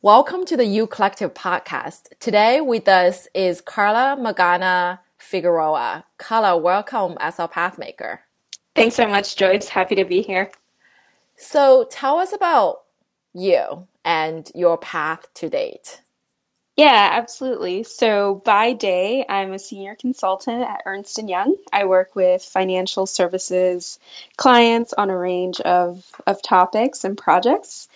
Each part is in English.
Welcome to the YouCollective podcast. Today with us is Karla Magana Figueroa. Karla, welcome as our pathmaker. Thanks so much, Joyce. Happy to be here. So tell us about you and your path to date. Yeah, absolutely. So by day, I'm a senior consultant at Ernst & Young. I work with financial services clients on a range of, of topics and projects.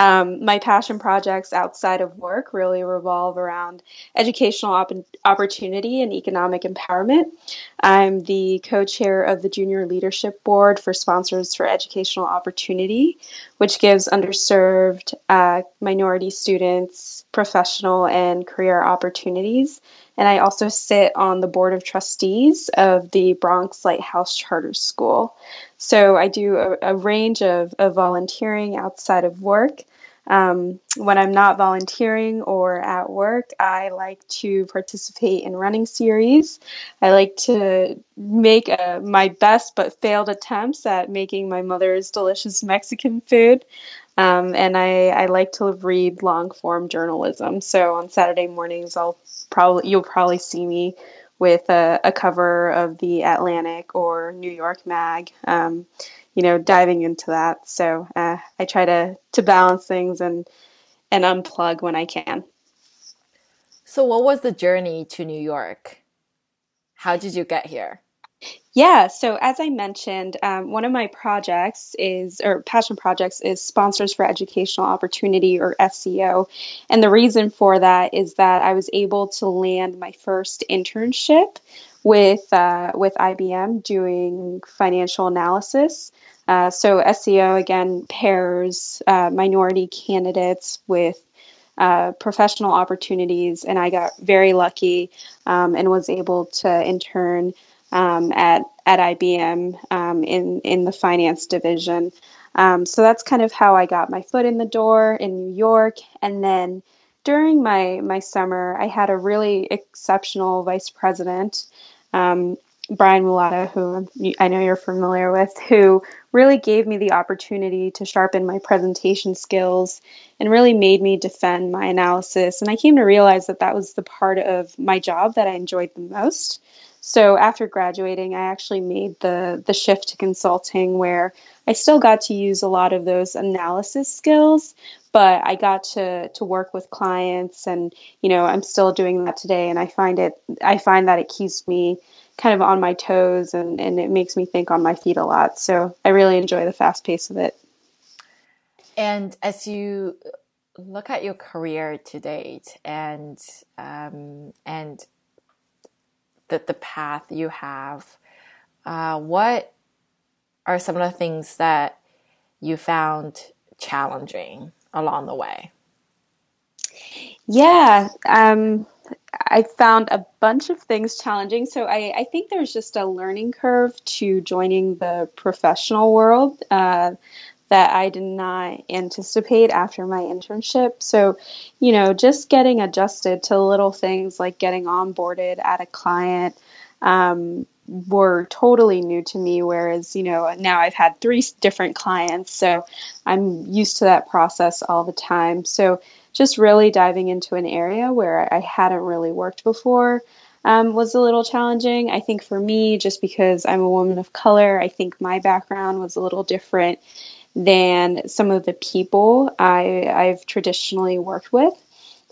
Um, my passion projects outside of work really revolve around educational op- opportunity and economic empowerment. I'm the co chair of the Junior Leadership Board for Sponsors for Educational Opportunity, which gives underserved uh, minority students professional and career opportunities. And I also sit on the board of trustees of the Bronx Lighthouse Charter School. So I do a, a range of, of volunteering outside of work. Um, when I'm not volunteering or at work, I like to participate in running series. I like to make a, uh, my best but failed attempts at making my mother's delicious Mexican food. Um, and I, I like to read long form journalism. So on Saturday mornings, I'll probably you'll probably see me with a, a cover of the Atlantic or New York Mag. Um, you know, diving into that. So uh, I try to to balance things and and unplug when I can. So, what was the journey to New York? How did you get here? Yeah, so as I mentioned, um, one of my projects is, or passion projects is Sponsors for Educational Opportunity or SEO. And the reason for that is that I was able to land my first internship with, uh, with IBM doing financial analysis. Uh, so SEO again pairs uh, minority candidates with uh, professional opportunities, and I got very lucky um, and was able to intern um, at at IBM um, in in the finance division. Um, so that's kind of how I got my foot in the door in New York, and then during my my summer, I had a really exceptional vice president. Um, Brian Mulata, who I know you're familiar with, who really gave me the opportunity to sharpen my presentation skills and really made me defend my analysis. And I came to realize that that was the part of my job that I enjoyed the most. So after graduating, I actually made the the shift to consulting where I still got to use a lot of those analysis skills, but I got to to work with clients and you know, I'm still doing that today and I find it I find that it keeps me kind of on my toes and, and it makes me think on my feet a lot. So I really enjoy the fast pace of it. And as you look at your career to date and um, and the, the path you have, uh, what are some of the things that you found challenging along the way? Yeah, um, I found a bunch of things challenging. So I, I, think there's just a learning curve to joining the professional world. Uh, that I did not anticipate after my internship. So, you know, just getting adjusted to little things like getting onboarded at a client um, were totally new to me. Whereas, you know, now I've had three different clients, so I'm used to that process all the time. So, just really diving into an area where I hadn't really worked before. Um, was a little challenging. I think for me, just because I'm a woman of color, I think my background was a little different than some of the people I, I've traditionally worked with.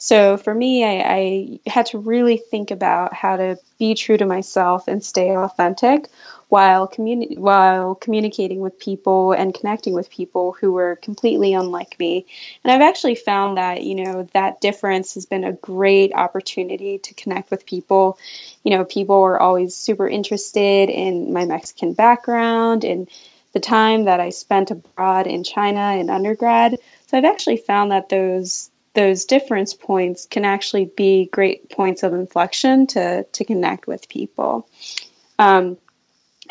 So for me, I, I, had to really think about how to be true to myself and stay authentic while communi- while communicating with people and connecting with people who were completely unlike me. And I've actually found that you know that difference has been a great opportunity to connect with people. You know, people were always super interested in my Mexican background and the time that I spent abroad in China in undergrad. So I've actually found that those those difference points can actually be great points of inflection to to connect with people. Um,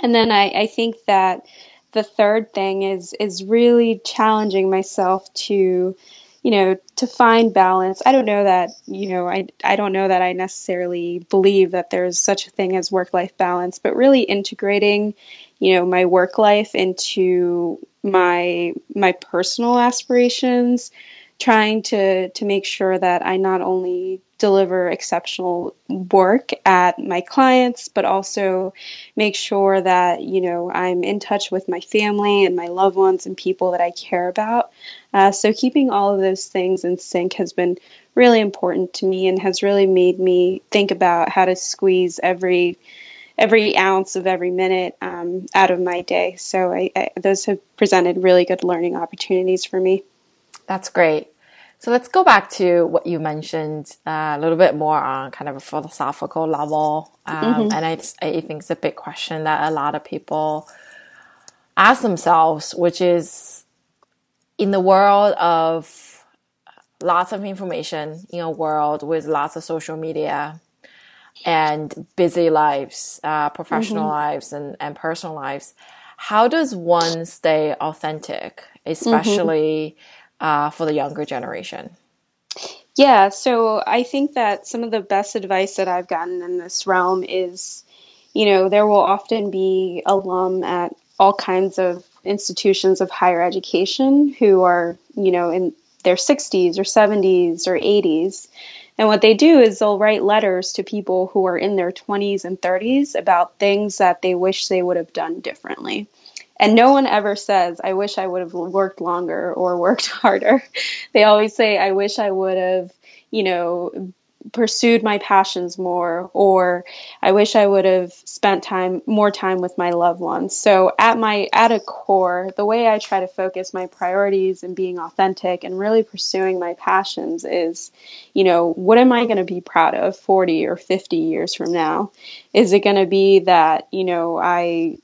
and then I, I think that the third thing is is really challenging myself to you know to find balance i don't know that you know i i don't know that i necessarily believe that there's such a thing as work life balance but really integrating you know my work life into my my personal aspirations trying to to make sure that I not only deliver exceptional work at my clients, but also make sure that you know I'm in touch with my family and my loved ones and people that I care about. Uh, so keeping all of those things in sync has been really important to me and has really made me think about how to squeeze every every ounce of every minute um, out of my day. So I, I, those have presented really good learning opportunities for me. That's great. So let's go back to what you mentioned uh, a little bit more on kind of a philosophical level. Um, mm-hmm. And I, I think it's a big question that a lot of people ask themselves, which is in the world of lots of information, in a world with lots of social media and busy lives, uh, professional mm-hmm. lives and, and personal lives, how does one stay authentic, especially? Mm-hmm uh, for the younger generation? Yeah, so I think that some of the best advice that I've gotten in this realm is, you know, there will often be alum at all kinds of institutions of higher education who are, you know, in their 60s or 70s or 80s. And what they do is they'll write letters to people who are in their 20s and 30s about things that they wish they would have done differently. And no one ever says, I wish I would have worked longer or worked harder. They always say, I wish I would have, you know, pursued my passions more or I wish I would have spent time more time with my loved ones. So at my at a core, the way I try to focus my priorities and being authentic and really pursuing my passions is, you know, what am I going to be proud of 40 or 50 years from now? Is it going to be that, you know, I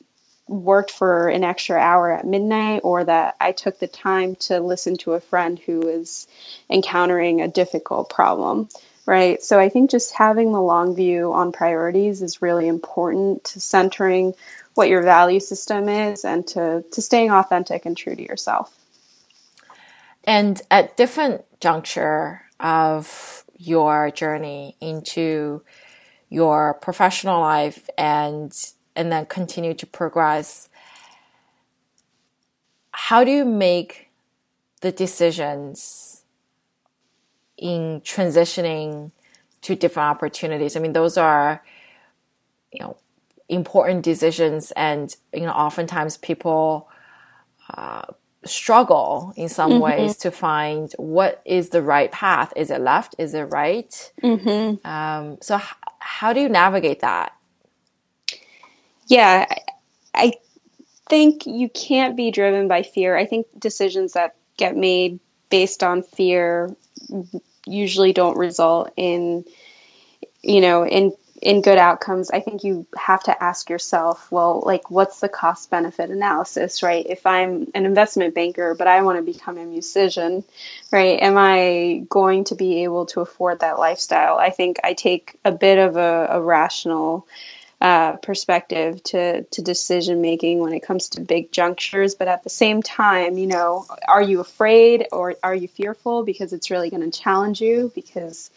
worked for an extra hour at midnight or that I took the time to listen to a friend who is encountering a difficult problem, right? So I think just having the long view on priorities is really important to centering what your value system is and to, to staying authentic and true to yourself. And at different juncture of your journey into your professional life and and then continue to progress how do you make the decisions in transitioning to different opportunities i mean those are you know important decisions and you know oftentimes people uh, struggle in some mm-hmm. ways to find what is the right path is it left is it right mm-hmm. um, so h- how do you navigate that yeah, I think you can't be driven by fear. I think decisions that get made based on fear usually don't result in you know in in good outcomes. I think you have to ask yourself well like what's the cost benefit analysis right? If i'm an investment banker but i want to become a musician right? Am i going to be able to afford that lifestyle? I think i take a bit of a, a rational uh, perspective to, to decision making when it comes to big junctures. But at the same time, you know, are you afraid or are you fearful because it's really going to challenge you? Because,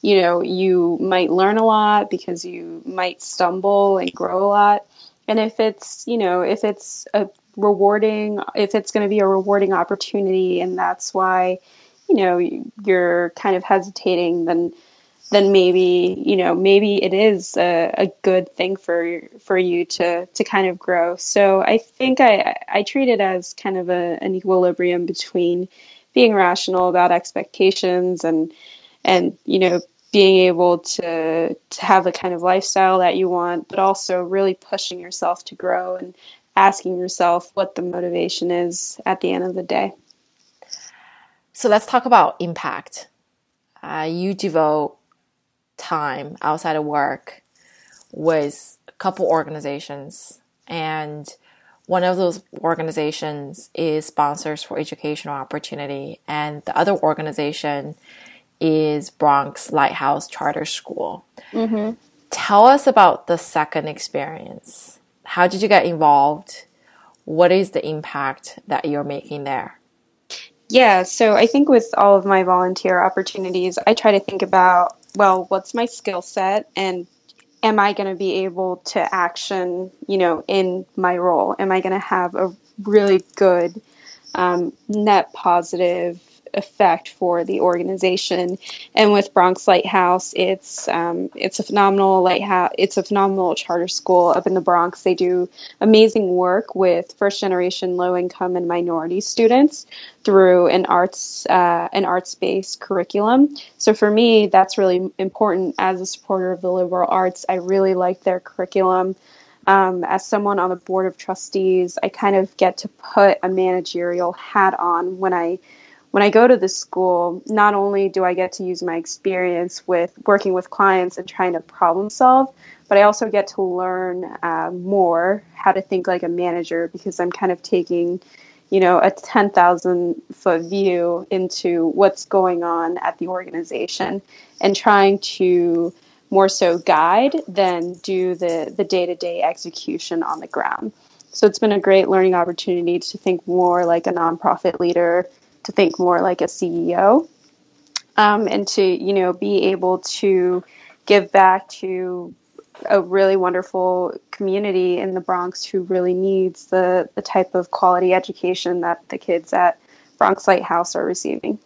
you know, you might learn a lot because you might stumble and grow a lot. And if it's, you know, if it's a rewarding, if it's going to be a rewarding opportunity and that's why, you know, you're kind of hesitating, then then maybe you know maybe it is a, a, good thing for for you to to kind of grow. So I think I I treat it as kind of a, an equilibrium between being rational about expectations and and you know being able to to have the kind of lifestyle that you want, but also really pushing yourself to grow and asking yourself what the motivation is at the end of the day. So let's talk about impact. Uh, you devote time outside of work with a couple organizations. And one of those organizations is sponsors for educational opportunity. And the other organization is bronx lighthouse charter school. Mm-hmm. tell us about the second experience. How did you get involved? What is the impact that you're making there? Yeah so i think with all of my volunteer opportunities i try to think about well, what's my skill set and am I going to be able to action, you know, in my role? Am I going to have a really good um, net positive effect for the organization. And with Bronx Lighthouse, it's um, it's a phenomenal lighthouse. It's a phenomenal charter school up in the Bronx. They do amazing work with first generation low income and minority students through an arts uh, an arts based curriculum. So for me, that's really important as a supporter of the liberal arts. I really like their curriculum. Um, as someone on the board of trustees, I kind of get to put a managerial hat on when I when I go to the school, not only do I get to use my experience with working with clients and trying to problem solve, but I also get to learn uh, more how to think like a manager because I'm kind of taking, you know, a 10,000 foot view into what's going on at the organization and trying to more so guide than do the, the day-to-day execution on the ground. So it's been a great learning opportunity to think more like a nonprofit leader to think more like a CEO, um, and to you know be able to give back to a really wonderful community in the Bronx who really needs the the type of quality education that the kids at Bronx Lighthouse are receiving.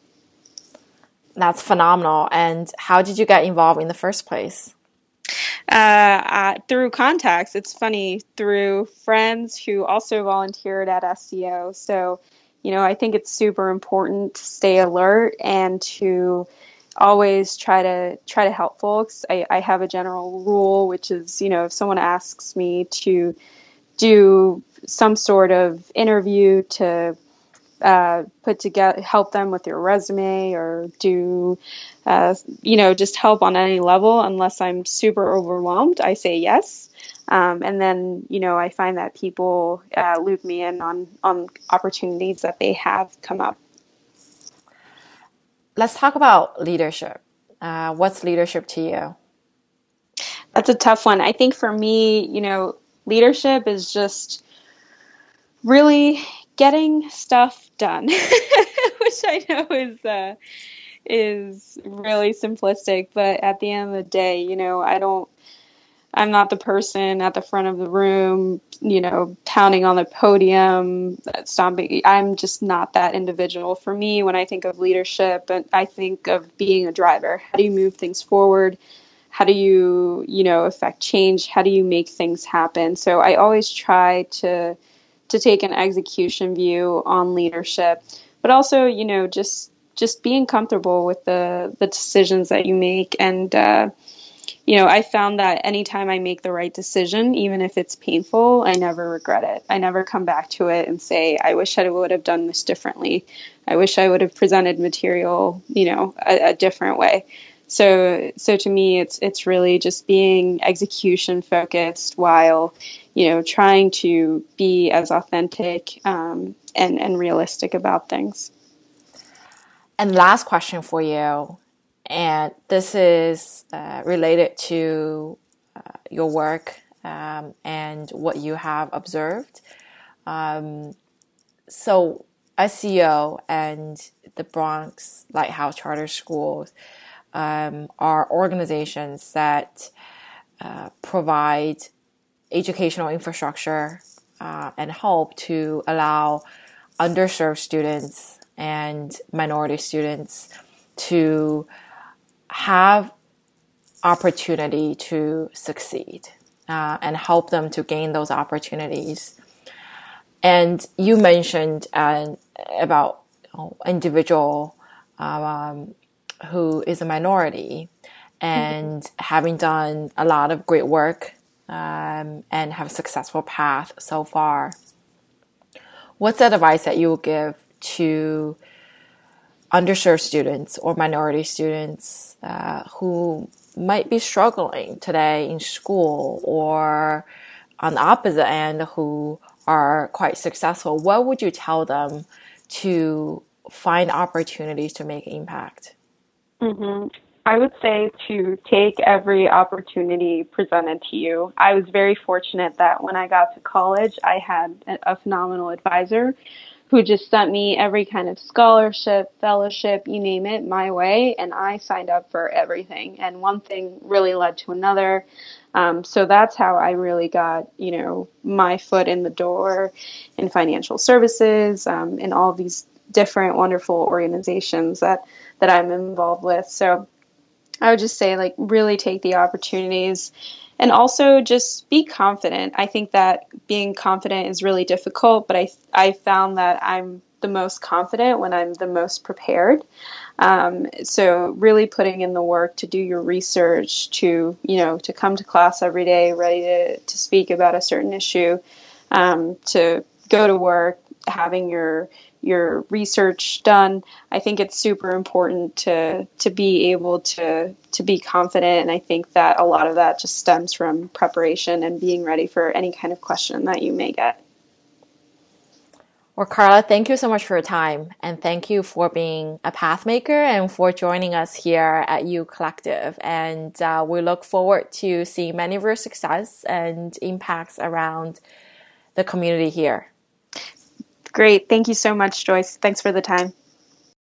That's phenomenal. And how did you get involved in the first place? Uh, uh, through contacts. It's funny through friends who also volunteered at SEO. So you know, I think it's super important to stay alert and to always try to try to help folks. I, I have a general rule, which is, you know, if someone asks me to do some sort of interview to uh, put together, help them with your resume or do, uh, you know, just help on any level, unless I'm super overwhelmed, I say yes. Um, and then, you know, I find that people uh, loop me in on, on opportunities that they have come up. Let's talk about leadership. Uh, what's leadership to you? That's a tough one. I think for me, you know, leadership is just really getting stuff done, which I know is uh, is really simplistic. But at the end of the day, you know, I don't I'm not the person at the front of the room, you know, pounding on the podium, stomping. I'm just not that individual. For me, when I think of leadership, and I think of being a driver. How do you move things forward? How do you, you know, affect change? How do you make things happen? So I always try to to take an execution view on leadership, but also, you know, just just being comfortable with the the decisions that you make and. Uh, you know, I found that anytime I make the right decision, even if it's painful, I never regret it. I never come back to it and say, I wish I would have done this differently. I wish I would have presented material, you know, a, a different way. So, so to me, it's it's really just being execution focused while, you know, trying to be as authentic um, and and realistic about things. And last question for you and this is uh, related to uh, your work um, and what you have observed. Um, so, SEO and the Bronx Lighthouse Charter Schools um, are organizations that uh, provide educational infrastructure uh, and help to allow underserved students and minority students to have opportunity to succeed uh, and help them to gain those opportunities. And you mentioned uh, about you know, individual um, who is a minority and mm-hmm. having done a lot of great work um, and have a successful path so far. What's the advice that you would give to underserved students or minority students uh, who might be struggling today in school or on the opposite end who are quite successful, what would you tell them to find opportunities to make impact? Mm-hmm. I would say to take every opportunity presented to you. I was very fortunate that when I got to college, I had a phenomenal advisor who just sent me every kind of scholarship, fellowship, you name it, my way, and I signed up for everything. And one thing really led to another. Um, so that's how I really got, you know, my foot in the door in financial services, um, in all these different wonderful organizations that that I'm involved with. So I would just say like really take the opportunities and also just be confident. I think that being confident is really difficult, but I I found that I'm the most confident when I'm the most prepared. Um, so really putting in the work to do your research, to you know, to come to class every day ready to to speak about a certain issue, um, to go to work having your your research done. I think it's super important to to be able to to be confident and I think that a lot of that just stems from preparation and being ready for any kind of question that you may get. Well, Karla, thank you so much for your time and thank you for being a pathmaker and for joining us here at YouCollective. And uh, we look forward to seeing many of your success and impacts around the community here. Great. Thank you so much, Joyce. Thanks for the time.